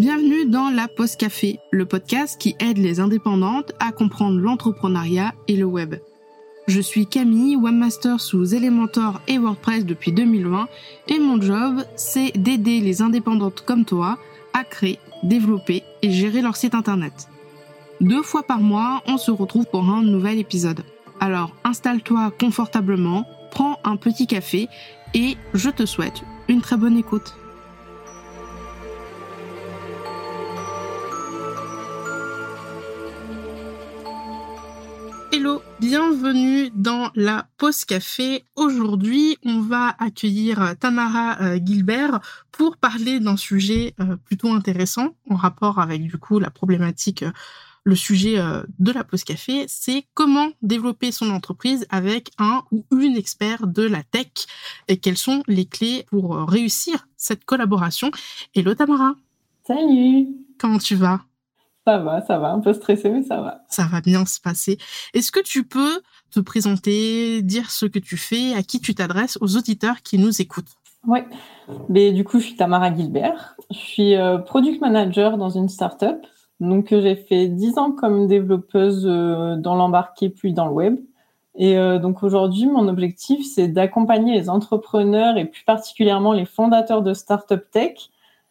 Bienvenue dans la Pause Café, le podcast qui aide les indépendantes à comprendre l'entrepreneuriat et le web. Je suis Camille, webmaster sous Elementor et WordPress depuis 2020 et mon job, c'est d'aider les indépendantes comme toi à créer, développer et gérer leur site internet. Deux fois par mois, on se retrouve pour un nouvel épisode. Alors installe-toi confortablement, prends un petit café et je te souhaite une très bonne écoute. Bienvenue dans la pause café. Aujourd'hui, on va accueillir Tamara euh, Gilbert pour parler d'un sujet euh, plutôt intéressant en rapport avec du coup la problématique, euh, le sujet de la pause café, c'est comment développer son entreprise avec un ou une expert de la tech et quelles sont les clés pour réussir cette collaboration. Hello Tamara. Salut. Comment tu vas? Ça va, ça va, un peu stressé, mais ça va. Ça va bien se passer. Est-ce que tu peux te présenter, dire ce que tu fais, à qui tu t'adresses, aux auditeurs qui nous écoutent? Oui, mais du coup, je suis Tamara Gilbert. Je suis euh, product manager dans une startup. Donc, euh, j'ai fait 10 ans comme développeuse euh, dans l'embarqué puis dans le web. Et donc aujourd'hui, mon objectif, c'est d'accompagner les entrepreneurs et plus particulièrement les fondateurs de startup tech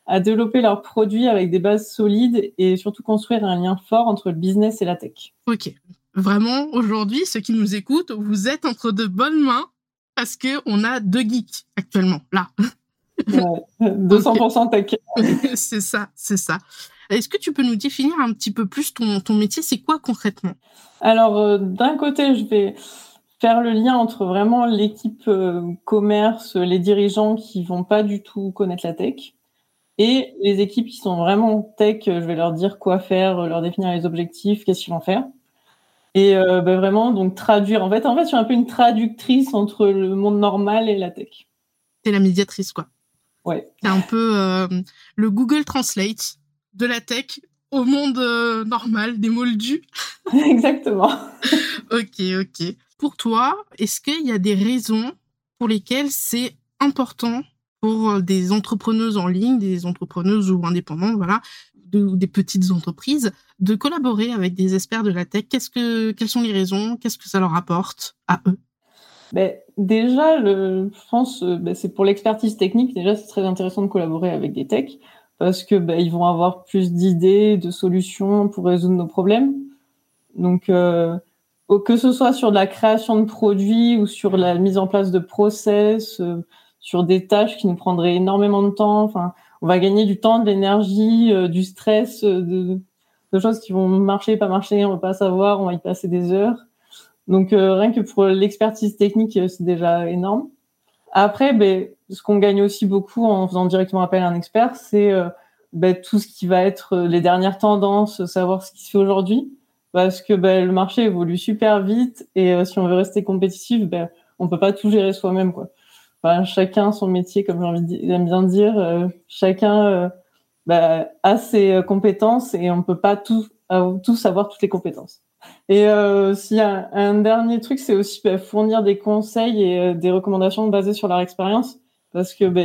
à développer leurs produits avec des bases solides et surtout construire un lien fort entre le business et la tech. Ok. Vraiment, aujourd'hui, ceux qui nous écoutent, vous êtes entre de bonnes mains parce que on a deux geeks actuellement, là. 200% tech. c'est ça, c'est ça. Est-ce que tu peux nous définir un petit peu plus ton, ton métier? C'est quoi concrètement? Alors, euh, d'un côté, je vais faire le lien entre vraiment l'équipe euh, commerce, les dirigeants qui vont pas du tout connaître la tech, et les équipes qui sont vraiment tech, je vais leur dire quoi faire, leur définir les objectifs, qu'est-ce qu'ils vont faire. Et euh, ben vraiment, donc traduire. En fait, en fait, je suis un peu une traductrice entre le monde normal et la tech. T'es la médiatrice, quoi. Ouais. C'est un peu euh, le Google Translate de la tech au monde euh, normal, des moldus. Exactement. ok, ok. Pour toi, est-ce qu'il y a des raisons pour lesquelles c'est important pour euh, des entrepreneuses en ligne, des entrepreneuses ou indépendantes, voilà, de, des petites entreprises, de collaborer avec des experts de la tech. Quelles sont les raisons? Qu'est-ce que ça leur apporte à eux? Ben, déjà, je pense, euh, ben, c'est pour l'expertise technique. Déjà, c'est très intéressant de collaborer avec des techs parce que ben, ils vont avoir plus d'idées, de solutions pour résoudre nos problèmes. Donc, euh, que ce soit sur la création de produits ou sur la mise en place de process, sur des tâches qui nous prendraient énormément de temps. Enfin, on va gagner du temps, de l'énergie, euh, du stress, euh, de, de, choses qui vont marcher, pas marcher, on va pas savoir, on va y passer des heures. Donc euh, rien que pour l'expertise technique, c'est déjà énorme. Après, ben, ce qu'on gagne aussi beaucoup en faisant directement appel à un expert, c'est ben, tout ce qui va être les dernières tendances, savoir ce qui se fait aujourd'hui, parce que ben, le marché évolue super vite et si on veut rester compétitif, ben, on peut pas tout gérer soi-même, quoi chacun son métier, comme j'aime bien dire. Euh, chacun euh, bah, a ses euh, compétences et on peut pas tout, tous avoir toutes les compétences. Et euh, s'il y a un, dernier truc, c'est aussi bah, fournir des conseils et des recommandations basées sur leur expérience, parce que bah,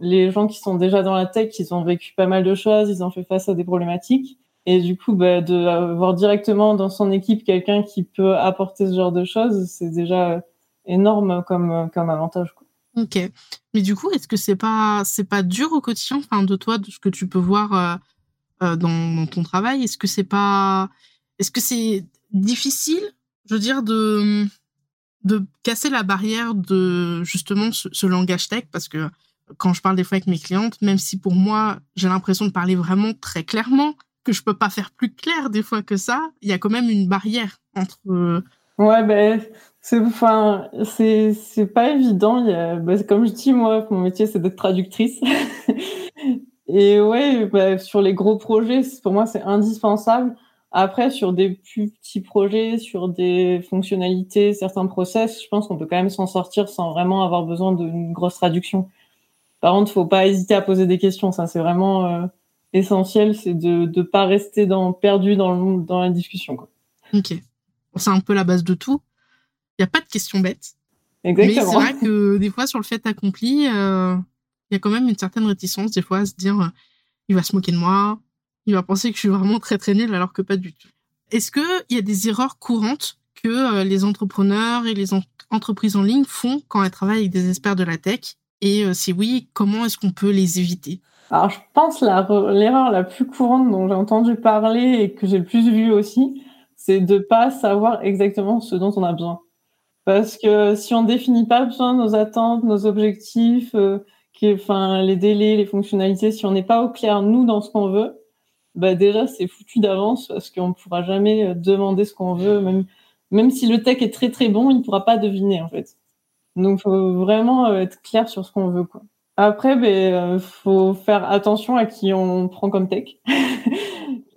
les gens qui sont déjà dans la tech, ils ont vécu pas mal de choses, ils ont fait face à des problématiques. Et du coup, bah, de avoir directement dans son équipe quelqu'un qui peut apporter ce genre de choses, c'est déjà énorme comme, comme avantage. Quoi. Mais du coup, est-ce que c'est pas c'est pas dur au quotidien, de toi, de ce que tu peux voir euh, euh, dans, ton travail? Est-ce que c'est pas est-ce que c'est difficile, je veux dire, de de casser la barrière de justement ce, langage tech? Parce que quand je parle des fois avec mes clientes, même si pour moi j'ai l'impression de parler vraiment très clairement, que je peux pas faire plus clair des fois que ça, il y a quand même une barrière entre. Ouais, ben c'est enfin, c'est c'est pas évident. Il y a, bah, comme je dis moi, mon métier c'est d'être traductrice. Et ouais, bah, sur les gros projets, pour moi c'est indispensable. Après, sur des plus petits projets, sur des fonctionnalités, certains process, je pense qu'on peut quand même s'en sortir sans vraiment avoir besoin d'une grosse traduction. Par contre, faut pas hésiter à poser des questions. Ça, c'est vraiment euh, essentiel, c'est de ne pas rester dans, perdu dans, le, dans la discussion. Quoi. Ok. C'est un peu la base de tout. Il n'y a pas de questions bêtes. Exactement. Mais c'est vrai que des fois, sur le fait accompli, euh, il y a quand même une certaine réticence, des fois, à se dire euh, il va se moquer de moi, il va penser que je suis vraiment très très nulle alors que pas du tout. Est-ce qu'il y a des erreurs courantes que euh, les entrepreneurs et les entreprises en ligne font quand elles travaillent avec des experts de la tech? Et euh, si oui, comment est-ce qu'on peut les éviter? Alors je pense l'erreur la plus courante dont j'ai entendu parler et que j'ai le plus vu aussi, c'est de pas savoir exactement ce dont on a besoin. Parce que si on définit pas besoin nos attentes, nos objectifs, euh, enfin les délais, les fonctionnalités, si on n'est pas au clair nous dans ce qu'on veut, bah déjà c'est foutu d'avance parce qu'on ne pourra jamais euh, demander ce qu'on veut, même même si le tech est très très bon, il ne pourra pas deviner en fait. Donc faut vraiment euh, être clair sur ce qu'on veut quoi. Après, ben euh, faut faire attention à qui on prend comme tech.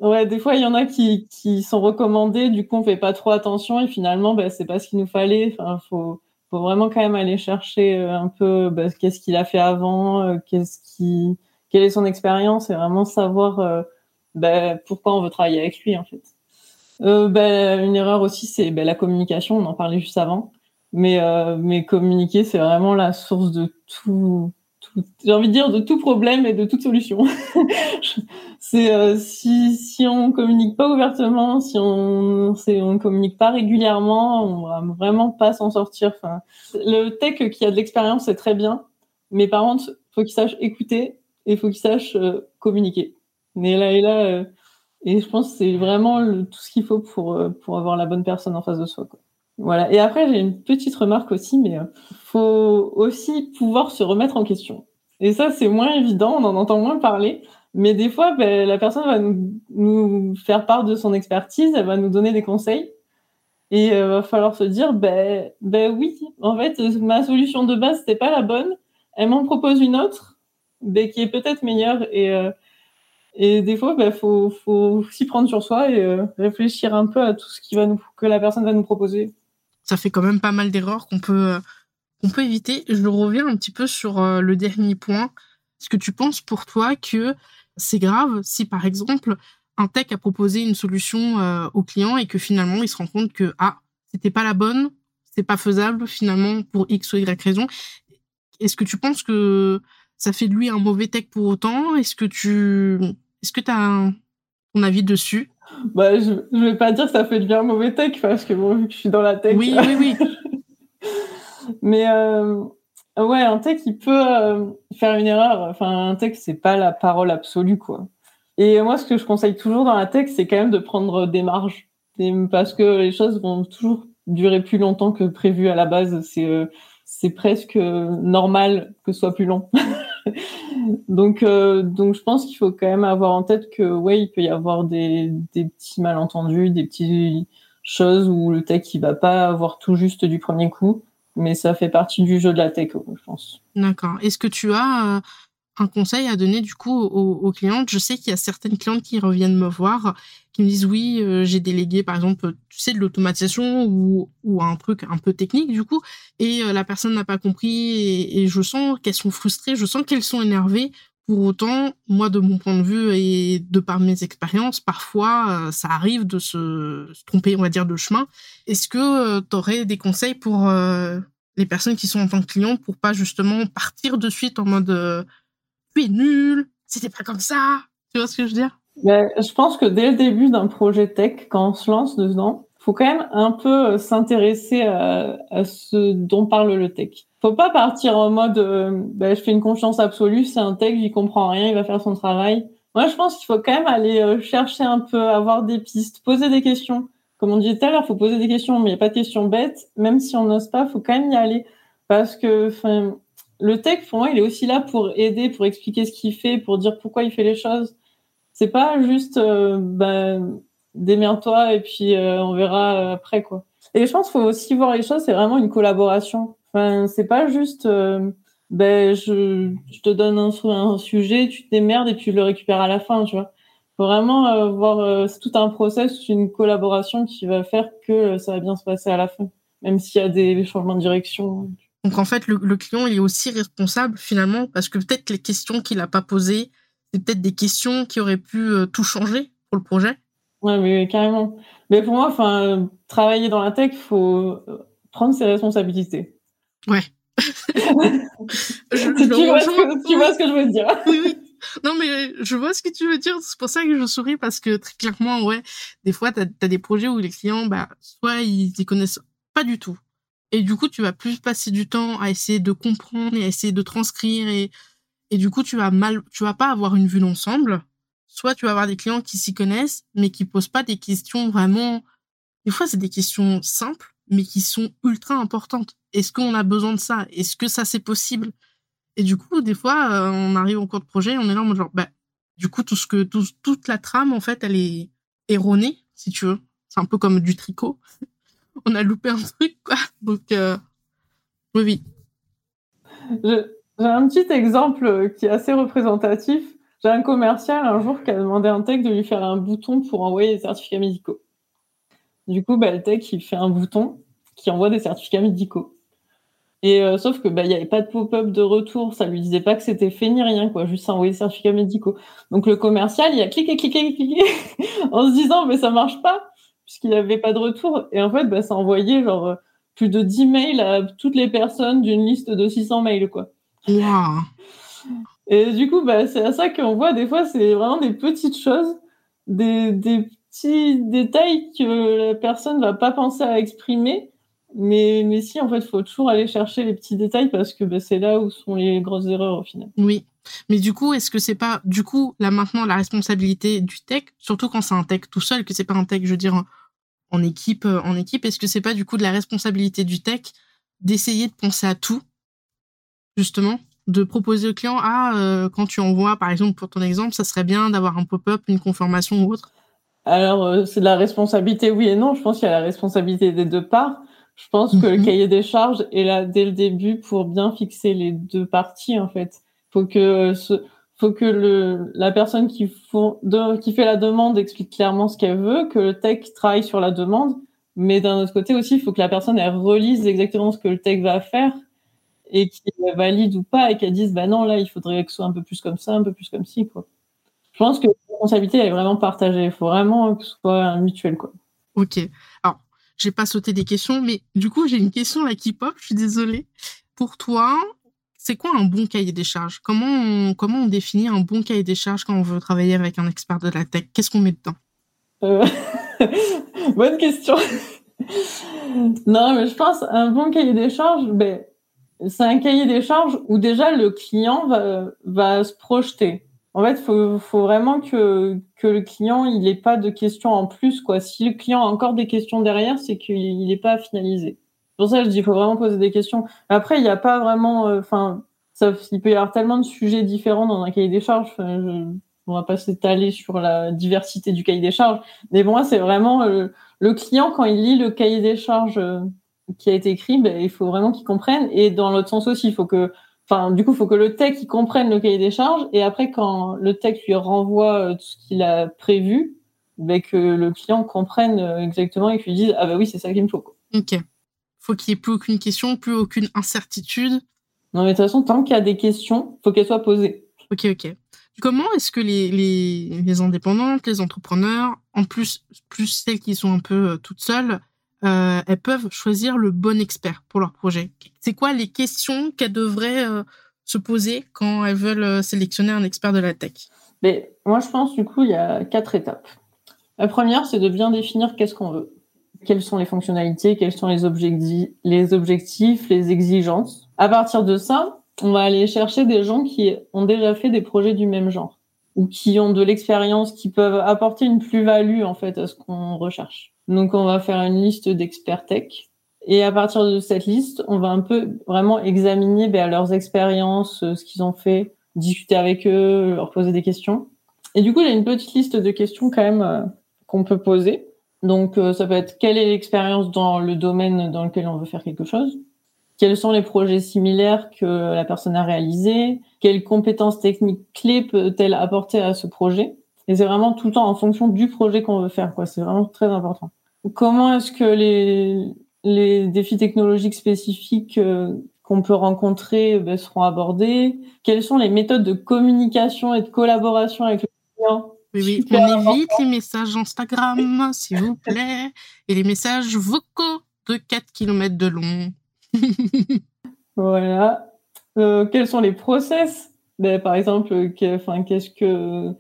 ouais, des fois il y en a qui qui sont recommandés, du coup on fait pas trop attention et finalement ben c'est pas ce qu'il nous fallait. Enfin faut faut vraiment quand même aller chercher un peu ben, qu'est-ce qu'il a fait avant, qu'est-ce qui quelle est son expérience et vraiment savoir ben, pourquoi on veut travailler avec lui en fait. Euh, ben, une erreur aussi, c'est la communication. On en parlait juste avant, mais euh, mais communiquer, c'est vraiment la source de tout. J'ai envie de dire de tout problème et de toute solution. c'est euh, si si on communique pas ouvertement, si on c'est on communique pas régulièrement, on va vraiment pas s'en sortir. Enfin, le tech qui a de l'expérience, c'est très bien, mais par contre, faut qu'il sache écouter et faut qu'il sache euh, communiquer. Mais là et là, euh, et je pense que c'est vraiment tout ce qu'il faut pour, euh, pour avoir la bonne personne en face de soi. Quoi. Voilà. Et après, j'ai une petite remarque aussi, mais euh, faut aussi pouvoir se remettre en question. Et ça, c'est moins évident, on en entend moins parler. Mais des fois, ben, la personne va nous, nous, faire part de son expertise, elle va nous donner des conseils. Et il va falloir se dire, ben, ben oui, en fait, ma solution de base, c'était pas la bonne. Elle m'en propose une autre, ben, qui est peut-être meilleure. Et, et des fois, il bah, faut, s'y prendre sur soi et euh, réfléchir un peu à tout ce qui va nous, que la personne va nous proposer. Ça fait quand même pas mal d'erreurs qu'on peut, euh, peut éviter. Je reviens un petit peu sur euh, le dernier point. Est-ce que tu penses pour toi que c'est grave si, par exemple, un tech a proposé une solution au client et que finalement, il se rend compte que, ah, c'était pas la bonne, c'est pas faisable finalement pour X ou Y raison. Est-ce que tu penses que ça fait de lui un mauvais tech pour autant? Est-ce que tu est-ce que as ton avis dessus? Bah, je, ne vais pas dire que ça fait de un mauvais tech parce que bon, vu que je suis dans la tech. Oui, oui, oui. Mais euh, ouais, un tech, il peut euh, faire une erreur. Enfin, un tech, c'est pas la parole absolue, quoi. Et moi, ce que je conseille toujours dans la tech, c'est quand même de prendre des marges. parce que les choses vont toujours durer plus longtemps que prévu à la base. C'est euh, c'est presque normal que ce soit plus long. donc, euh, donc je pense qu'il faut quand même avoir en tête que ouais, il peut y avoir des, des petits malentendus, des petites choses où le tech il va pas avoir tout juste du premier coup, mais ça fait partie du jeu de la tech, je pense. D'accord. Est-ce que tu as euh, un conseil à donner du coup aux, clientes Je sais qu'il y a certaines clientes qui reviennent me voir, qui me disent oui, euh, j'ai délégué par exemple, tu sais, de l'automatisation ou, ou un truc un peu technique du coup, et euh, la personne n'a pas compris et, je sens qu'elles sont frustrées, je sens qu'elles sont énervées. Pour autant, moi, de mon point de vue et de par mes expériences, parfois, euh, ça arrive de se, tromper, on va dire, de chemin. Est-ce que tu aurais des conseils pour les personnes qui sont en tant que clients pour pas justement partir de suite en mode tu nul, c'était pas comme ça. Tu vois ce que je veux dire? Ben, Je pense que dès le début d'un projet tech, quand on se lance dedans, faut quand même un peu euh, s'intéresser à, ce dont parle le tech. Faut pas partir en mode euh, ben, je fais une confiance absolue, c'est un tech, j'y comprends rien, il va faire son travail. Moi, je pense qu'il faut quand même aller euh, chercher un peu, avoir des pistes, poser des questions. Comme on disait tout à l'heure, faut poser des questions, mais il n'y a pas de questions bêtes. Même si on n'ose pas, faut quand même y aller. Parce que, enfin, le tech, pour moi, il est aussi là pour aider, pour expliquer ce qu'il fait, pour dire pourquoi il fait les choses. C'est pas juste, euh, ben, démerde-toi et puis euh, on verra euh, après, quoi. Et je pense qu'il faut aussi voir les choses, c'est vraiment une collaboration. Enfin, c'est pas juste, ben, je, te donne un, sujet, tu te démerdes et tu le récupères à la fin, tu vois. Faut vraiment voir, c'est tout un process, une collaboration qui va faire que ça va bien se passer à la fin, même s'il y a des changements de direction. Donc en fait, le, client il est aussi responsable finalement parce que peut-être les questions qu'il n'a pas posées, c'est peut-être des questions qui auraient pu euh, tout changer pour le projet. Ouais, mais carrément. Mais pour moi, enfin, travailler dans la tech, faut euh, prendre ses responsabilités. Ouais. tu, vois ce que, je veux dire. oui, oui. non, mais je vois ce que tu veux dire. C'est pour ça que je souris parce que très clairement, ouais, des fois, t'as as des projets où les clients, bah, soit ils y connaissent pas du tout. Et du coup, tu vas plus passer du temps à essayer de comprendre et à essayer de transcrire et, et du coup, tu vas mal, tu vas pas avoir une vue d'ensemble. Soit tu vas avoir des clients qui s'y connaissent, mais qui posent pas des questions vraiment, des fois, c'est des questions simples, mais qui sont ultra importantes. Est-ce qu'on a besoin de ça? Est-ce que ça, c'est possible? Et du coup, des fois, euh, on arrive en cours de projet, on est là en mode genre, bah, du coup, tout ce que, toute la trame, en fait, elle est erronée, si tu veux. C'est un peu comme du tricot. on a loupé un truc, quoi. Donc, euh. J'ai un petit exemple qui est assez représentatif. J'ai un commercial un jour qui a demandé à un tech de lui faire un bouton pour envoyer des certificats médicaux. Du coup, bah, le tech, il fait un bouton qui envoie des certificats médicaux. Et euh, sauf que bah avait pas de pop-up de retour, ça lui disait pas que c'était fait ni rien quoi, juste envoyer des certificats médicaux. Donc le commercial, il a cliqué cliqué cliqué en se disant mais ça marche pas puisqu'il avait pas de retour et en fait bah ça envoyait genre euh, plus de 10 mails à toutes les personnes d'une liste de 600 mails quoi. Et du coup bah c'est à ça qu'on voit des fois c'est vraiment des petites choses, des des petits détails que la personne va pas penser à exprimer mais, mais si, en fait, il faut toujours aller chercher les petits détails parce que bah, c'est là où sont les grosses erreurs au final. Oui. Mais du coup, est-ce que c'est pas, du coup, là maintenant, la responsabilité du tech, surtout quand c'est un tech tout seul, que c'est pas un tech, je veux dire, en équipe, euh, en équipe, est-ce que c'est pas du coup de la responsabilité du tech d'essayer de penser à tout, justement, de proposer au client, ah, euh, quand tu envoies, par exemple, pour ton exemple, ça serait bien d'avoir un pop-up, une confirmation ou autre? Alors, euh, c'est de la responsabilité, oui et non. Je pense qu'il y a la responsabilité des deux parts. Je pense que le mhm. cahier des charges est là dès le début pour bien fixer les deux parties en fait. Faut que faut que le, la personne qui fait la demande explique clairement ce qu'elle veut, que le tech travaille sur la demande, mais d'un autre côté aussi, il faut que la personne elle relise exactement ce que le tech va faire et qu'il valide ou pas et qu'elle dise bah non là il faudrait que ce soit un peu plus comme ça, un peu plus comme ci quoi. Je pense que la responsabilité elle est vraiment partagée. Il faut vraiment que ce soit un mutuel quoi. Ok. Alors j'ai pas sauté des questions, mais du coup, j'ai une question là qui pop, je suis désolée. Pour toi, c'est quoi un bon cahier des charges? Comment on, définit un bon cahier des charges quand on veut travailler avec un expert de la tech? Qu'est-ce qu'on met dedans? Euh... Bonne question. non, mais je pense un bon cahier des charges, ben, c'est un cahier des charges où déjà le client va, se projeter. En fait, faut, faut vraiment que, que le client il n'ait pas de questions en plus. Quoi. Si le client a encore des questions derrière, c'est qu'il n'est pas finalisé. Pour ça, je dis, il faut vraiment poser des questions. Après, il n'y a pas vraiment, euh, enfin, il peut y avoir tellement de sujets différents dans un cahier des charges. Je, on va pas s'étaler sur la diversité du cahier des charges, mais pour moi, c'est vraiment euh, le client quand il lit le cahier des charges euh, qui a été écrit, ben, il faut vraiment qu'il comprenne. Et dans l'autre sens aussi, il faut que Enfin, du coup, il faut que le tech il comprenne le cahier des charges et après, quand le tech lui renvoie tout ce qu'il a prévu, ben, que le client comprenne exactement et qu'il dise ah bah oui, c'est ça qu'il me faut. Faut qu'il n'y ait plus aucune question, plus aucune incertitude. Non, mais de toute façon, tant qu'il y a des questions, faut qu'elles soient posées. Ok, ok. Comment est-ce que les, les, les indépendantes, les entrepreneurs, en plus, plus celles qui sont un peu euh, toutes seules, euh, elles peuvent choisir le bon expert pour leur projet? C'est quoi les questions qu'elles devraient euh, se poser quand elles veulent sélectionner un expert de la tech? Mais moi, je pense du coup, il y a quatre étapes. La première, c'est de bien définir qu'est-ce qu'on veut. Quelles sont les fonctionnalités, quels sont les, objectifs, les exigences. À partir de ça, on va aller chercher des gens qui ont déjà fait des projets du même genre ou qui ont de l'expérience, qui peuvent apporter une plus-value en fait à ce qu'on recherche. Donc, on va faire une liste d'experts tech. Et à partir de cette liste, on va un peu vraiment examiner ben, leurs expériences, euh, ce qu'ils ont fait, discuter avec eux, leur poser des questions. Et du coup, a une petite liste de questions quand même euh, qu'on peut poser. Donc, euh, ça peut être quelle est l'expérience dans le domaine dans lequel on veut faire quelque chose? Quels sont les projets similaires que la personne a réalisés Quelles compétences techniques clés peut-elle apporter à ce projet? Et c'est vraiment tout le temps en fonction du projet qu'on veut faire. quoi. C'est vraiment très important. Comment est-ce que les, les défis technologiques spécifiques euh, qu'on peut rencontrer ben, seront abordés? Quelles sont les méthodes de communication et de collaboration avec le client? Oui, oui. on évite les messages Instagram, s'il vous plaît, et les messages vocaux de 4 km de long. voilà. Euh, quels sont les process? Ben, par exemple, qu'est-ce que,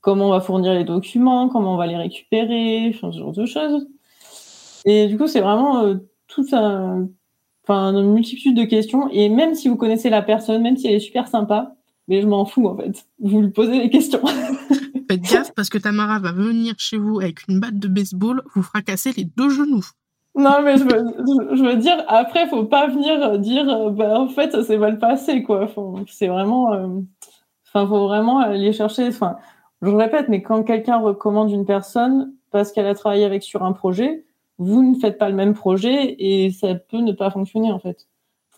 comment on va fournir les documents, comment on va les récupérer, ce genre de choses. Et du coup, c'est vraiment euh, tout un, enfin, une multitude de questions. Et même si vous connaissez la personne, même si elle est super sympa, mais je m'en fous en fait. Vous lui posez les questions. Faites gaffe parce que Tamara va venir chez vous avec une batte de baseball, vous fracasser les deux genoux. Non, mais je veux, je veux dire, après, faut pas venir dire, bah, en fait, ça s'est mal passé, quoi. C'est vraiment, euh, enfin, faut vraiment aller chercher, enfin, je répète, mais quand quelqu'un recommande une personne parce qu'elle a travaillé avec sur un projet, vous ne faites pas le même projet et ça peut ne pas fonctionner, en fait.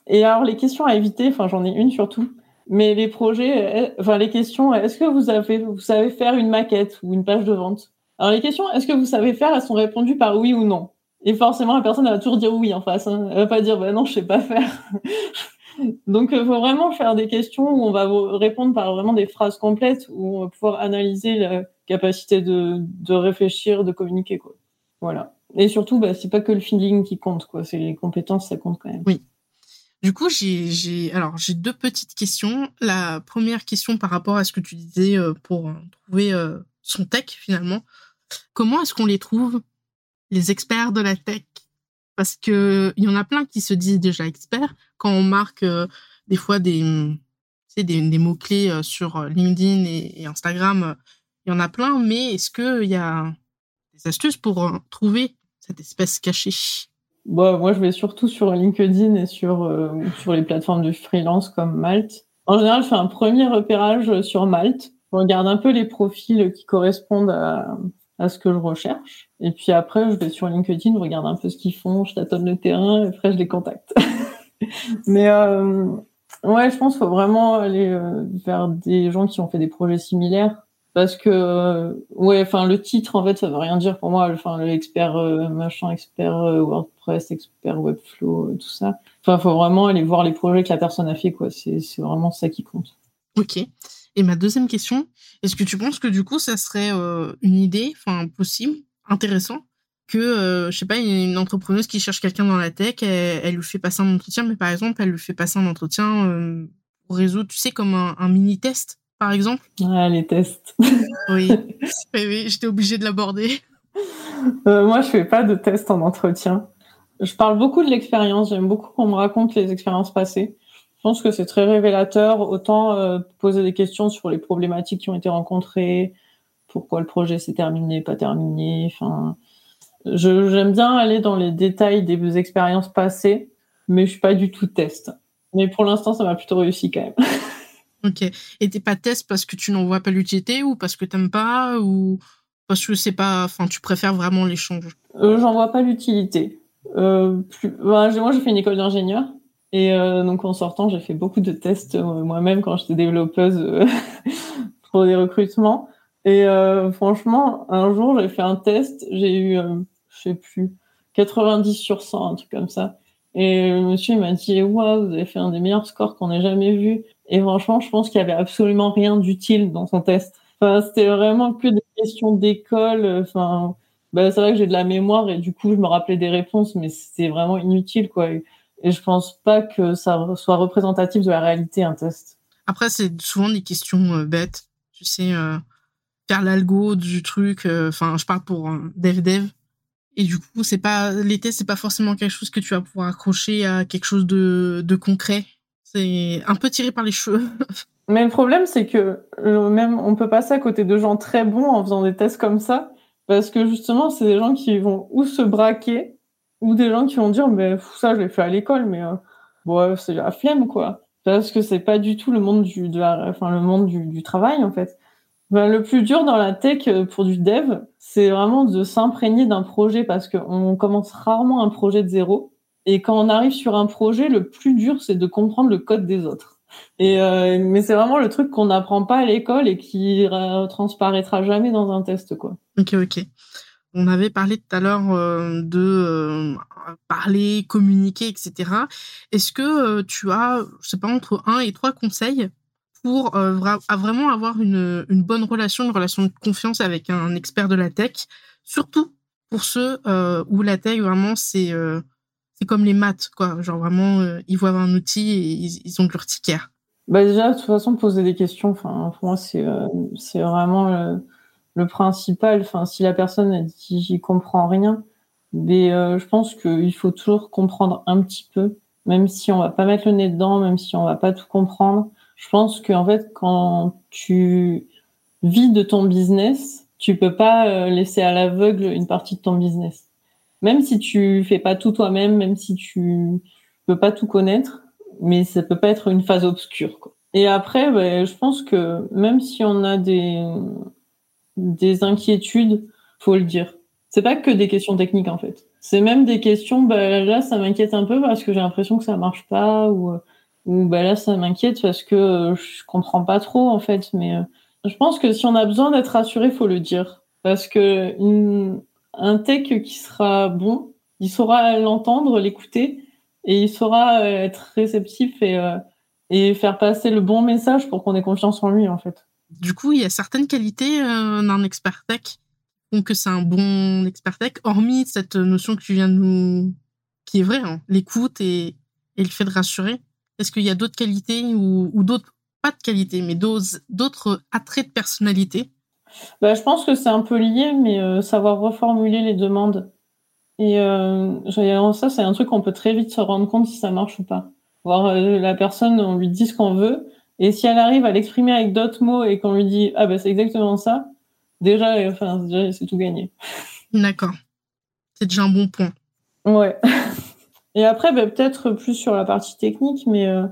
Et alors, les questions à éviter, enfin, j'en ai une surtout. Mais les projets, enfin les questions, est-ce que vous avez, vous savez faire une maquette ou une page de vente? Alors les questions, est-ce que vous savez faire, elles sont répondues par oui ou non. Et forcément, la personne va toujours dire oui en face. Hein. Elle va pas dire bah non, je sais pas faire. Donc, il faut vraiment faire des questions où on va répondre par vraiment des phrases complètes où on va pouvoir analyser la capacité de, de réfléchir, de communiquer quoi. Voilà. Et surtout, bah, c'est pas que le feeling qui compte quoi. C'est les compétences, ça compte quand même. Oui. Du coup, j'ai, alors j'ai deux petites questions. La première question par rapport à ce que tu disais euh, pour euh, trouver euh, son tech finalement. Comment est-ce qu'on les trouve, les experts de la tech? Parce que il y en a plein qui se disent déjà experts quand on marque des fois des, des, des mots clés sur LinkedIn et, Instagram. Il y en a plein, mais est-ce qu'il y a des astuces pour trouver cette espèce cachée? Bon, moi, je vais surtout sur LinkedIn et sur, euh, sur les plateformes de freelance comme Malte. En général, je fais un premier repérage sur Malte. Je regarde un peu les profils qui correspondent à, à ce que je recherche. Et puis après, je vais sur LinkedIn, je regarde un peu ce qu'ils font, je tâtonne le terrain et après, je les contacte. Mais euh, ouais, je pense qu'il faut vraiment aller euh, vers des gens qui ont fait des projets similaires parce que euh, ouais enfin le titre en fait ça veut rien dire pour moi. Enfin l'expert euh, machin expert euh, WordPress expert Webflow tout ça. Enfin faut vraiment aller voir les projets que la personne a fait quoi. C'est vraiment ça qui compte. Ok. Et ma deuxième question est-ce que tu penses que du coup ça serait une idée enfin possible intéressant que je sais pas une entrepreneuse qui cherche quelqu'un dans la tech elle, lui fait passer un entretien mais par exemple elle lui fait passer un entretien pour résoudre tu sais comme un mini test par exemple Ah, les tests. oui, oui, j'étais obligée de l'aborder. Euh, moi, je fais pas de tests en entretien. Je parle beaucoup de l'expérience. J'aime beaucoup qu'on me raconte les expériences passées. Je pense que c'est très révélateur. Autant euh, poser des questions sur les problématiques qui ont été rencontrées, pourquoi le projet s'est terminé, pas terminé. Enfin, j'aime bien aller dans les détails des expériences passées, mais je suis pas du tout test. Mais pour l'instant, ça m'a plutôt réussi quand même. Ok. Et t'es pas test parce que tu n'en vois pas l'utilité ou parce que t'aimes pas ou parce que c'est pas, enfin, tu préfères vraiment l'échange? Euh, J'en vois pas l'utilité. Euh, plus... Bah, moi, j'ai fait une école d'ingénieur et euh, donc en sortant, j'ai fait beaucoup de tests euh, moi-même quand j'étais développeuse euh, pour des recrutements. Et franchement, un jour, j'ai fait un test, j'ai eu, je sais plus, 90 sur 100, un truc comme ça. Et le monsieur m'a dit, waouh, vous avez fait un des meilleurs scores qu'on ait jamais vu. Et franchement, je pense qu'il y avait absolument rien d'utile dans son test. Enfin, c'était vraiment que des questions d'école. Enfin, bah, c'est vrai que j'ai de la mémoire et du coup, je me rappelais des réponses, mais c'était vraiment inutile, quoi. Et, je pense pas que ça soit représentatif de la réalité, un test. Après, c'est souvent des questions euh, bêtes. Tu sais, euh, faire l'algo du truc. Euh, enfin, je parle pour dev dev. Et du coup, c'est pas tests, c'est pas forcément quelque chose que tu vas pouvoir accrocher à quelque chose de, de concret. C'est un peu tiré par les cheveux. Mais le problème, c'est que euh, même on peut passer à côté de gens très bons en faisant des tests comme ça, parce que justement, c'est des gens qui vont ou se braquer, ou des gens qui vont dire, mais ça, je l'ai fait à l'école, mais euh, bon, c'est la flemme, quoi. Parce que c'est pas du tout le monde du, de enfin, le monde du, du travail, en fait. Ben, le plus dur dans la tech euh, pour du dev, c'est vraiment de s'imprégner d'un projet parce qu'on commence rarement un projet de zéro. Et quand on arrive sur un projet, le plus dur, c'est de comprendre le code des autres. Et euh, mais c'est vraiment le truc qu'on n'apprend pas à l'école et qui transparaîtra jamais dans un test, quoi. Ok, ok. On avait parlé tout à l'heure euh, de euh, parler, communiquer, etc. Est-ce que tu as, je sais pas, entre un et trois conseils pour vraiment avoir une, une bonne relation, une relation de confiance avec un expert de la tech, surtout pour ceux où la tech vraiment c'est c'est comme les maths, quoi. Genre vraiment, euh, ils voient un outil et ils, ont de l'urticaire. bah déjà, de toute façon, poser des questions, enfin, pour moi, c'est euh, vraiment le, principal. Enfin, si la personne elle dit j'y comprends rien, mais euh, je pense qu'il faut toujours comprendre un petit peu, même si on va pas mettre le nez dedans, même si on va pas tout comprendre. Je pense qu'en fait, quand tu vis de ton business, tu peux pas euh, laisser à l'aveugle une partie de ton business. Même si tu fais pas tout toi-même, même si tu peux pas tout connaître, mais ça peut pas être une phase obscure. Quoi. Et après, ben, je pense que même si on a des des inquiétudes, faut le dire. C'est pas que des questions techniques en fait. C'est même des questions. Ben, là, ça m'inquiète un peu parce que j'ai l'impression que ça marche pas ou ou ben là, ça m'inquiète parce que je comprends pas trop en fait. Mais euh, je pense que si on a besoin d'être rassuré, faut le dire parce que un tech qui sera bon, il saura l'entendre, l'écouter et il saura euh, être réceptif et, euh, et faire passer le bon message pour qu'on ait confiance en lui, en fait. Du coup, il y a certaines qualités euh, d'un expert tech donc c'est un bon expert tech, hormis cette notion que tu viens de nous... qui est vraie, hein, l'écoute et, et le fait de rassurer. Est-ce qu'il y a d'autres qualités ou, ou d'autres, pas de qualités, mais d'autres attraits de personnalité bah, Je pense que c'est un peu lié, mais savoir reformuler les demandes et euh, ça, c'est un truc qu'on peut très vite se rendre compte si ça marche ou pas. Voir euh, la personne, on lui dit ce qu'on veut, et si elle arrive à l'exprimer avec d'autres mots et qu'on lui dit ah ben c'est exactement ça, déjà, enfin déjà c'est tout gagné. D'accord. C'est déjà un bon point. Ouais. Et après, ben, peut-être plus sur la partie technique, mais euh,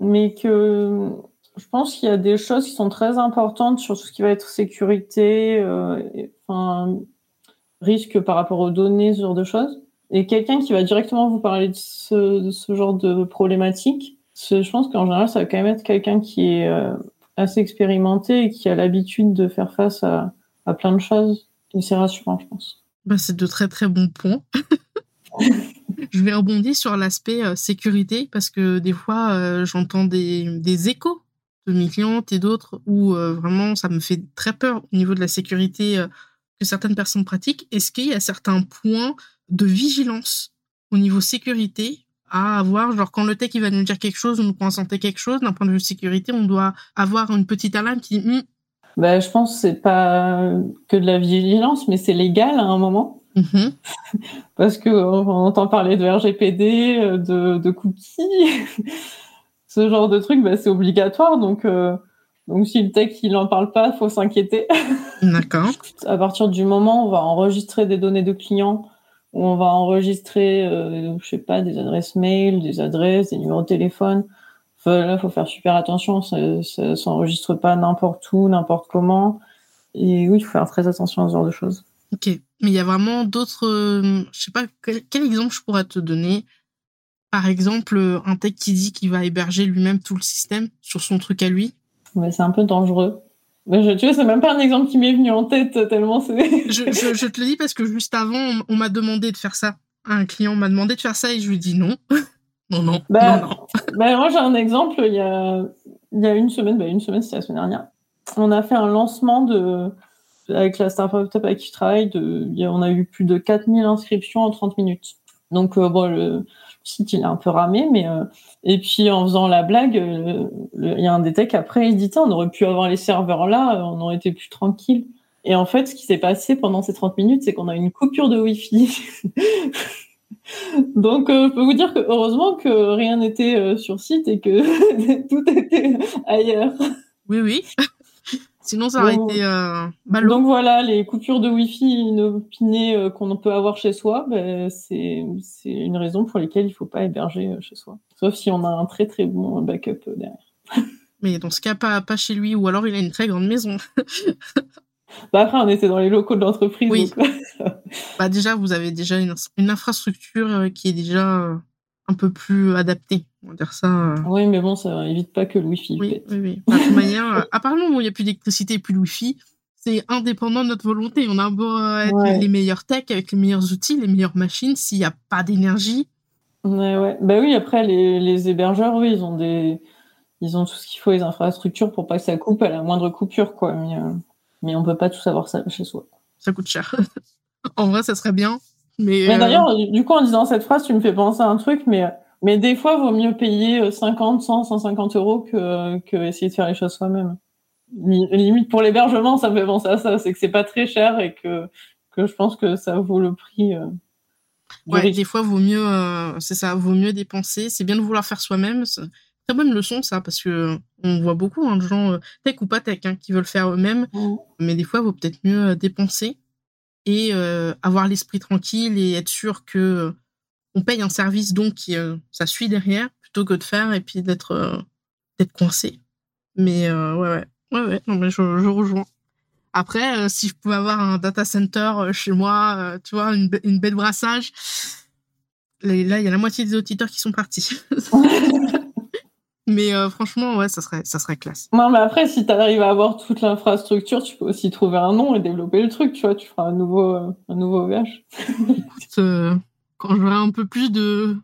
mais que je pense qu'il y a des choses qui sont très importantes sur tout ce qui va être sécurité, euh, enfin risque par rapport aux données, ce genre de choses. Et quelqu'un qui va directement vous parler de ce, ce genre de problématique, je pense qu'en général, ça va quand même être quelqu'un qui est euh, assez expérimenté et qui a l'habitude de faire face à, à, plein de choses. Et c'est rassurant, je pense. Bah, c'est de très très bons points. je vais rebondir sur l'aspect euh, sécurité parce que des fois, euh, j'entends des, des, échos de mes clientes et d'autres où vraiment ça me fait très peur au niveau de la sécurité certaines personnes pratiquent, est-ce qu'il y a certains points de vigilance au niveau sécurité à avoir? Genre quand le tech il va nous dire quelque chose, on nous consentir quelque chose, d'un point de vue sécurité, on doit avoir une petite alarme qui dit hmm. bah, Je pense que c'est pas que de la vigilance, mais c'est légal à un moment. Mm-hmm. Parce que on entend parler de RGPD, de, de cookies, ce genre de truc, bah, c'est obligatoire. Donc, euh, donc si le tech il en parle pas, faut s'inquiéter. D'accord. à partir du moment où on va enregistrer des données de clients, où on va enregistrer, euh, je sais pas, des adresses mail, des adresses, des numéros de téléphone. Là, faut faire super attention. Ça, ça s'enregistre pas n'importe où, n'importe comment. Et oui, il faut faire très attention à ce genre de choses. Ok, mais il y a vraiment d'autres. Euh, je sais pas quel, quel, exemple je pourrais te donner? Par exemple, un tech qui dit qu'il va héberger lui-même tout le système sur son truc à lui? Mais c'est un peu dangereux. Mais je, tu vois, c'est même pas un exemple qui m'est venu en tête tellement c'est. je, je, je, te le dis parce que juste avant, on, m'a demandé de faire ça. Un client m'a demandé de faire ça et je lui dis non. non, non. Bah, non, non. Bah, moi, j'ai un exemple. Il y a, il y a une semaine, bah, une semaine, c'était la semaine dernière. On a fait un lancement de, avec la startup avec qui je travaille. On a eu plus de 4000 inscriptions en 30 minutes. Donc, euh, bon, le, site il est un peu ramé, mais euh, et puis en faisant la blague, euh, il y a un des après il dit on aurait pu avoir les serveurs là, on aurait été plus tranquille. Et en fait, ce qui s'est passé pendant ces 30 minutes, c'est qu'on a une coupure de Wi-Fi. Donc, je peux vous dire que heureusement que rien n'était sur site et que tout était ailleurs. Oui, oui. Sinon, ça aurait été euh, Donc voilà, les coupures de Wi-Fi inopinées euh, qu'on peut avoir chez soi, ben, c'est une raison pour laquelle il ne faut pas héberger euh, chez soi. Sauf si on a un très très bon backup euh, derrière. Mais dans ce cas, pas, pas chez lui, ou alors il a une très grande maison. bah après, on était dans les locaux de l'entreprise. Oui. bah déjà, vous avez déjà une, une infrastructure qui est déjà un peu plus adapté, on va dire ça. Euh. Oui, mais bon, ça évite pas que le Wi-Fi. Oui, oui, oui. de toute manière, euh, où il n'y a plus d'électricité et plus de Wi-Fi, c'est indépendant de notre volonté. On a beau être les meilleurs tech avec les meilleurs outils, les meilleures machines, s'il n'y a pas d'énergie. Ouais, ouais. Bah oui, après, les, les hébergeurs, oui, ils ont des. Ils ont tout ce qu'il faut, les infrastructures pour pas que ça coupe à la moindre coupure, quoi. Mais, euh... mais on peut pas tout savoir ça chez soi. Ça coûte cher. en vrai, ça serait bien mais, mais d'ailleurs, du coup, en disant cette phrase, tu me fais penser à un truc, mais Mais des fois, vaut mieux payer 50, 100, 150 euros que, que essayer de faire les choses soi-même. Limite pour l'hébergement, ça me fait penser à ça. C'est que c'est pas très cher et que, que je pense que ça vaut le prix. Euh, ouais, des fois, vaut mieux, euh, c'est ça, vaut mieux dépenser. C'est bien de vouloir faire soi-même. Très bonne leçon, ça, parce que on voit beaucoup hein, de gens, euh, tech ou pas tech, hein, qui veulent faire eux-mêmes. Mmh. Mais des fois, il vaut peut-être mieux dépenser et avoir l'esprit tranquille et être sûr que on paye un service donc qui, ça suit derrière plutôt que de faire et puis d'être d'être coincé. Mais ouais, ouais, ouais, ouais, non, mais je, je rejoins. Après, euh, si je pouvais avoir un data center euh, chez moi, euh, tu vois, une, une baie de brassage, là, il y a la moitié des auditeurs qui sont partis. mais franchement, ouais, ça serait, ça serait classe. Non, mais après, si tu arrives à avoir toute l'infrastructure, tu peux aussi trouver un nom et développer le truc, tu vois, tu feras un nouveau, un nouveau VH. quand j'aurai un peu plus de,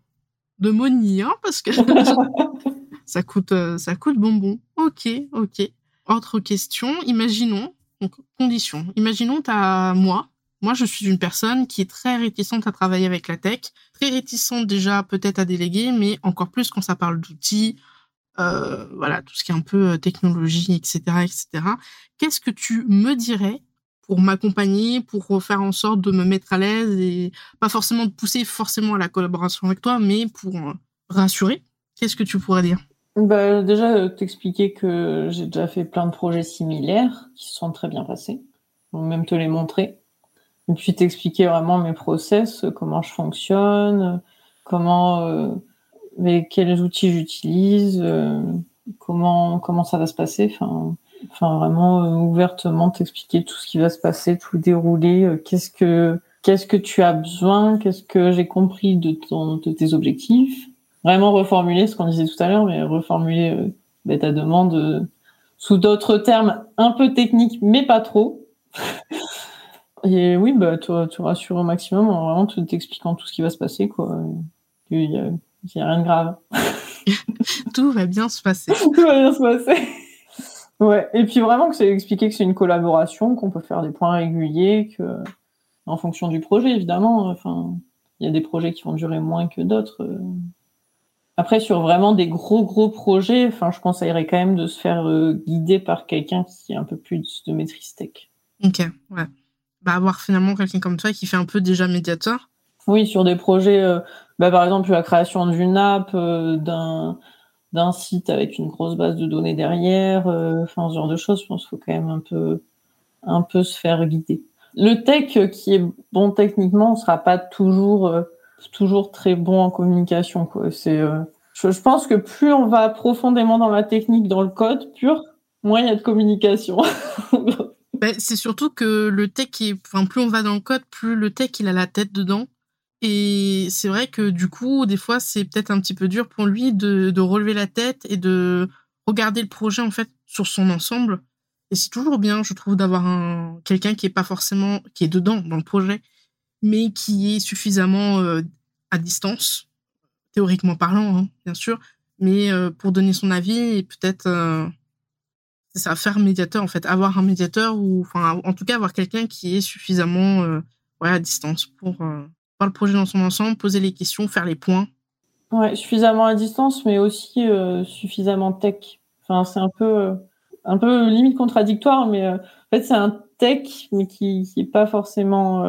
de money, hein, parce que ça coûte, ça coûte bonbon. Ok, ok. Autre question, imaginons, donc, condition. Imaginons, as moi. Moi, je suis une personne qui est très réticente à travailler avec la tech, très réticente déjà peut-être à déléguer, mais encore plus quand ça parle d'outils, euh, voilà, tout ce qui est un peu euh, technologie, etc., etc. Qu'est-ce que tu me dirais pour m'accompagner, pour faire en sorte de me mettre à l'aise et pas forcément de pousser forcément à la collaboration avec toi, mais pour euh, rassurer? Qu'est-ce que tu pourrais dire? Bah, Déjà, t'expliquer que j'ai déjà fait plein de projets similaires qui se sont très bien passés. même te les montrer. Et puis t'expliquer vraiment mes process, comment je fonctionne, comment, quels outils j'utilise, comment, comment ça va se passer? Enfin, vraiment ouvertement t'expliquer tout ce qui va se passer, tout dérouler. qu'est-ce que qu'est-ce que tu as besoin, qu'est-ce que j'ai compris de, ton, de tes objectifs? Vraiment reformuler ce qu'on disait tout à l'heure, mais reformuler euh, bah, ta demande euh, sous d'autres termes un peu techniques, mais pas trop. Et oui, bah, tu, tu rassures au maximum en vraiment t'expliquant tout ce qui va se passer, quoi. Il n'y a, rien de grave. tout va bien se passer. tout va bien se passer. Ouais. Et puis vraiment que c'est expliquer que c'est une collaboration, qu'on peut faire des points réguliers, que en fonction du projet, évidemment. Enfin, il y a des projets qui vont durer moins que d'autres. Après, sur vraiment des gros, gros projets, enfin, je conseillerais quand même de se faire euh, guider par quelqu'un qui a un peu plus de maîtrise tech. Ok, ouais. Bah, avoir finalement quelqu'un comme toi qui fait un peu déjà médiateur. Oui, sur des projets, euh, bah, par exemple, la création d'une app, euh, d'un d'un site avec une grosse base de données derrière, enfin, ce genre de choses, je pense qu'il faut quand même un peu, un peu se faire guider. Le tech qui est bon techniquement ne sera pas toujours toujours très bon en communication. C'est, euh, je, pense que plus on va profondément dans la technique, dans le code pur, moins il y a de communication. ben, c'est surtout que le tech, est, enfin, plus on va dans le code, plus le tech il a la tête dedans. Et c'est vrai que du coup, des fois, c'est peut-être un petit peu dur pour lui de, relever la tête et de regarder le projet en fait sur son ensemble. Et c'est toujours bien, je trouve, d'avoir un quelqu'un qui est pas forcément qui est dedans dans le projet mais qui est suffisamment euh, à distance, théoriquement parlant, hein, bien sûr, mais euh, pour donner son avis et peut-être euh, c'est ça, faire médiateur en fait, avoir un médiateur ou enfin en tout cas avoir quelqu'un qui est suffisamment à distance pour voir le projet dans son ensemble, poser les questions, faire les points. Ouais, suffisamment à distance, mais aussi suffisamment tech. Enfin, c'est un peu un peu limite contradictoire, mais en fait c'est un tech, mais qui n'est pas forcément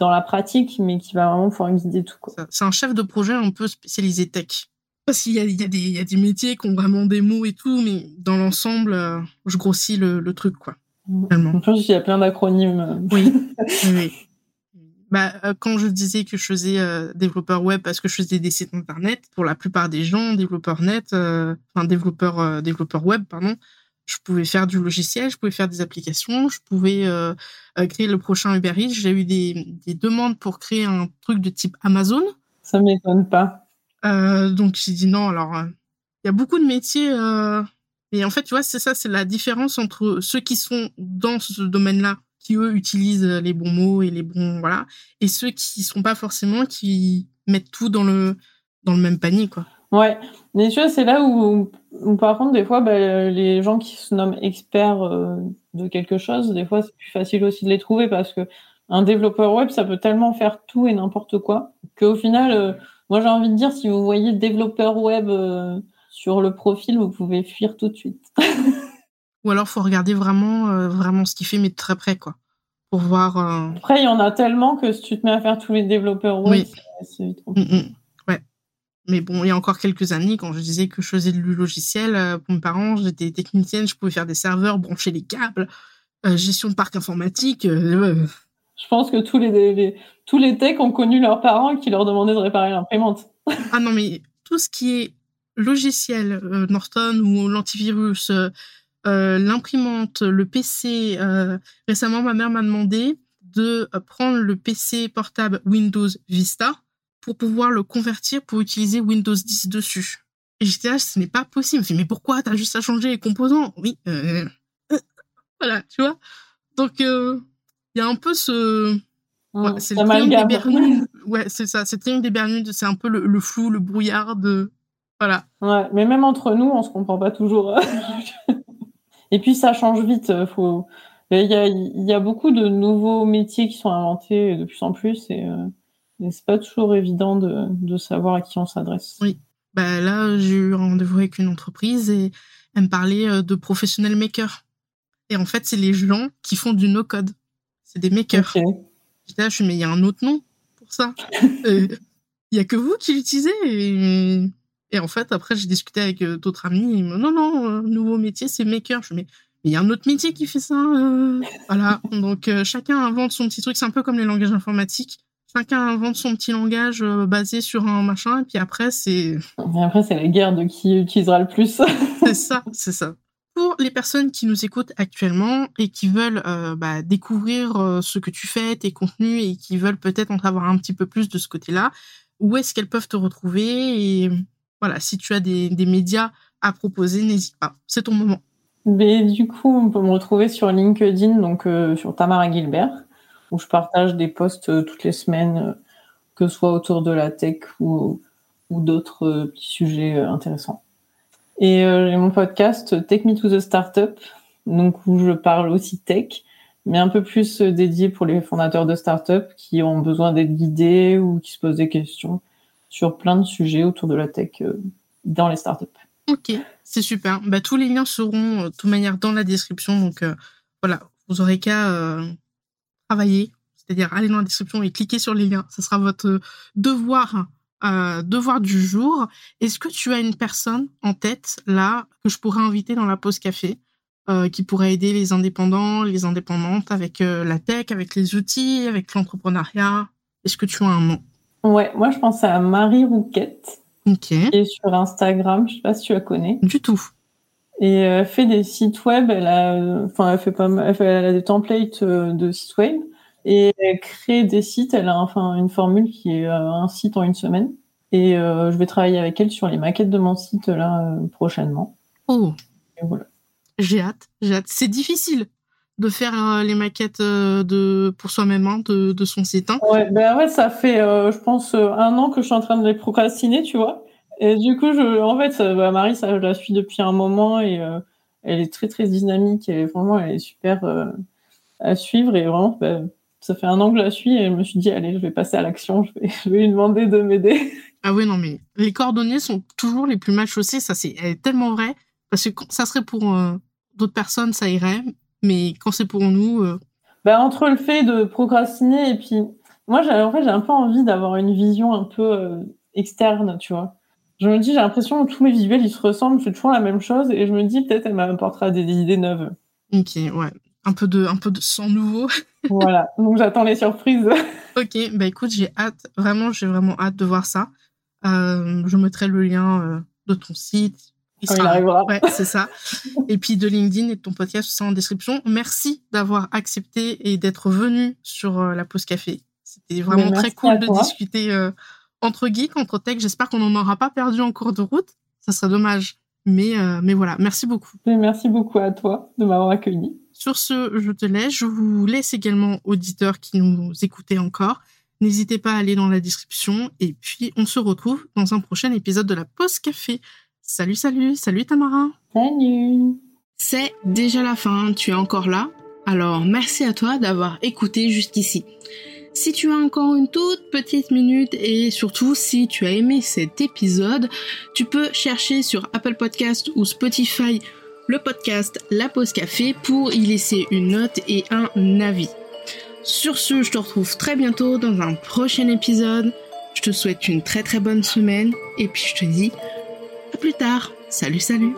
dans la pratique, mais qui va vraiment pouvoir guider tout. C'est un chef de projet un peu spécialisé tech. Parce qu'il y, y, y, a des métiers qui ont vraiment des mots et tout, mais dans l'ensemble, euh, je grossis le, le truc, quoi. Je pense qu'il y a plein d'acronymes. Oui, oui. Bah, euh, quand je disais que je faisais euh, développeur web parce que je faisais des sites internet, pour la plupart des gens, développeur net, enfin développeur, développeur web, pardon, je pouvais faire du logiciel, je pouvais faire des applications, je pouvais euh, euh, créer le prochain Uber Eats. J'ai eu des, des, demandes pour créer un truc de type Amazon. Ça m'étonne pas. Euh, donc j'ai dit non. Alors euh, il y a beaucoup de métiers. Et en fait, tu vois, c'est ça, c'est la différence entre ceux qui sont dans ce domaine-là, qui eux utilisent les bons mots et les bons voilà, et ceux qui sont pas forcément, qui mettent tout dans le dans le même panier, quoi. Ouais, mais tu vois, c'est là où, par contre, des fois, bah, les gens qui se nomment experts euh, de quelque chose, des fois, c'est plus facile aussi de les trouver parce que un développeur web, ça peut tellement faire tout et n'importe quoi qu'au final, euh, Moi, j'ai envie de dire, si vous voyez développeur web euh, sur le profil, vous pouvez fuir tout de suite. Ou alors, faut regarder vraiment, euh, vraiment ce qu'il fait, mais de très près, quoi. Pour voir. euh, Après, il y en a tellement que si tu te mets à faire tous les développeurs Oui. c'est- vite mm, compliqué. mm. Ouais. Mais bon, il y a encore quelques années, quand je disais que je faisais du logiciel, euh, pour mes parents, j'étais technicienne, je pouvais faire des serveurs, brancher les câbles, gestion de parc informatique. Je pense que tous les, les- tous les techs ont connu leurs parents qui leur demandaient de réparer l'imprimante. Ah non, mais tout ce qui est logiciel, Norton ou l'antivirus, euh, l'imprimante, le PC. euh, récemment, ma mère m'a demandé de euh, prendre le PC portable Windows Vista pour pouvoir le convertir pour utiliser Windows 10 dessus. Et j'étais là, ce n'est pas possible. Je me dit, mais pourquoi T'as juste à changer les composants? Oui. euh, voilà, tu vois. Donc, il y a un peu ce... Ouais, Mmh, c'est le triangle des. Bermudes. Ouais, c'est ça. C'est le triangle des Bermudes. C'est un peu le, le flou, le brouillard de. Voilà. Ouais, mais même entre nous, on se comprend pas toujours. Et puis ça change vite. euh, Faut... Il y a, il y a beaucoup de nouveaux métiers qui sont inventés de plus en plus et, euh, et c'est pas toujours évident de, de savoir à qui on s'adresse. Oui. Bah, là, j'ai eu rendez-vous avec une entreprise et elle me parlait euh, de professionnels makers. Et en fait, c'est les gens qui font du no-code. C'est des makers. Ok. J'étais là, je suis, mais il y a un autre nom pour ça. Euh, Il y a que vous qui l'utilisez. Et... et en fait, après, j'ai discuté avec euh, d'autres amis. Ils me non, non, euh, nouveau métier, c'est maker. Je fais, mais mais il y a un autre métier qui fait ça. euh. Voilà. Donc, euh, chacun invente son petit truc. C'est un peu comme les langages informatiques. Chacun invente son petit langage euh, basé sur un machin. Et puis après, c'est après, c'est la guerre de qui utilisera le plus. c'est ça, c'est ça. Pour les personnes qui nous écoutent actuellement et qui veulent bah, découvrir ce que tu fais, tes contenus et qui veulent peut-être en savoir un petit peu plus de ce côté-là, où est-ce qu'elles peuvent te retrouver Et voilà, si tu as des, médias à proposer, n'hésite pas. C'est ton moment. Mais du coup, on peut me retrouver sur LinkedIn, donc euh, sur Tamara Gilbert, où je partage des posts euh, toutes les semaines, euh, que ce soit autour de la tech ou, d'autres petits sujets intéressants. Et j'ai mon podcast Take Me to the Startup, donc où je parle aussi tech, mais un peu plus dédié pour les fondateurs de startup qui ont besoin d'être guidés ou qui se posent des questions sur plein de sujets autour de la tech euh, dans les startups. Ok, c'est super. Bah, tous les liens seront euh, de toute manière dans la description. Donc euh, voilà, vous aurez qu'à travailler, c'est-à-dire aller dans la description et cliquer sur les liens. Ce sera votre devoir, devoir du jour. Est-ce que tu as une personne en tête là que je pourrais inviter dans la pause café qui pourrait aider les indépendants, les indépendantes avec la tech, avec les outils, avec l'entrepreneuriat? Est-ce que tu as un nom? Ouais, moi je pense à Marie Rouquette. Ok, qui est sur Instagram, je sais pas si tu la connais. du tout. Et euh, elle fait des sites web, elle a, enfin, elle fait pas mal, elle, fait- elle a des templates euh, de sites web et elle crée des sites. Elle a enfin une formule qui est euh, un site en une semaine. Et euh, je vais travailler avec elle sur les maquettes de mon site là prochainement. Oh, Et voilà. J'ai hâte, j'ai hâte. C'est difficile de faire euh, les maquettes euh, de pour soi-même hein, de, de son site. hein. Ouais, ben ouais, ça fait, euh, je pense, un an que je suis en train de les procrastiner, tu vois. Et du coup, je, en fait, bah, Marie, ça, je la suis depuis un moment et elle est très très dynamique et vraiment, elle est super euh, à suivre et vraiment, bah, ça fait un an que je la suis et je me suis dit, allez, je vais passer à l'action, je vais, je vais lui demander de m'aider. Ah oui, non, mais les coordonnées sont toujours les plus mal chaussées. Ça, c'est elle est tellement vrai. Parce que ça serait pour euh, d'autres personnes, ça irait. Mais quand c'est pour nous, euh, Bah, entre le fait de procrastiner et puis, moi, j'ai, en fait, j'ai un peu envie d'avoir une vision un peu euh, externe, tu vois. Je me dis, j'ai l'impression que tous mes visuels, ils se ressemblent, je fais toujours la même chose et je me dis, peut-être, elle m'apportera des, des idées neuves. ok, ouais. Un peu de, un peu de sang nouveau. Voilà, donc j'attends les surprises. ok, bah écoute, j'ai hâte. Vraiment, j'ai vraiment hâte de voir ça. Euh, je mettrai le lien euh, de ton site. Quand il arrivera. Ouais, c'est ça. et puis de LinkedIn et de ton podcast, tout ça en description. Merci d'avoir accepté et d'être venu sur euh, la pause café. C'était vraiment très cool de discuter euh, entre geeks, entre tech. J'espère qu'on n'en aura pas perdu en cours de route. Ça serait dommage. Mais, euh, mais voilà, merci beaucoup. Et merci beaucoup à toi de m'avoir accueilli. Sur ce, je te laisse. Je vous laisse également, auditeurs qui nous écoutez encore. N'hésitez pas à aller dans la description. Et puis, on se retrouve dans un prochain épisode de la pause café. Salut, salut, salut Tamara. Salut C'est déjà la fin, tu es encore là Alors merci à toi d'avoir écouté jusqu'ici. Si tu as encore une toute petite minute et surtout si tu as aimé cet épisode, tu peux chercher sur Apple Podcast ou Spotify le podcast La Pause Café pour y laisser une note et un avis. Sur ce, je te retrouve très bientôt dans un prochain épisode. Je te souhaite une très très bonne semaine et puis je te dis à plus tard. Salut salut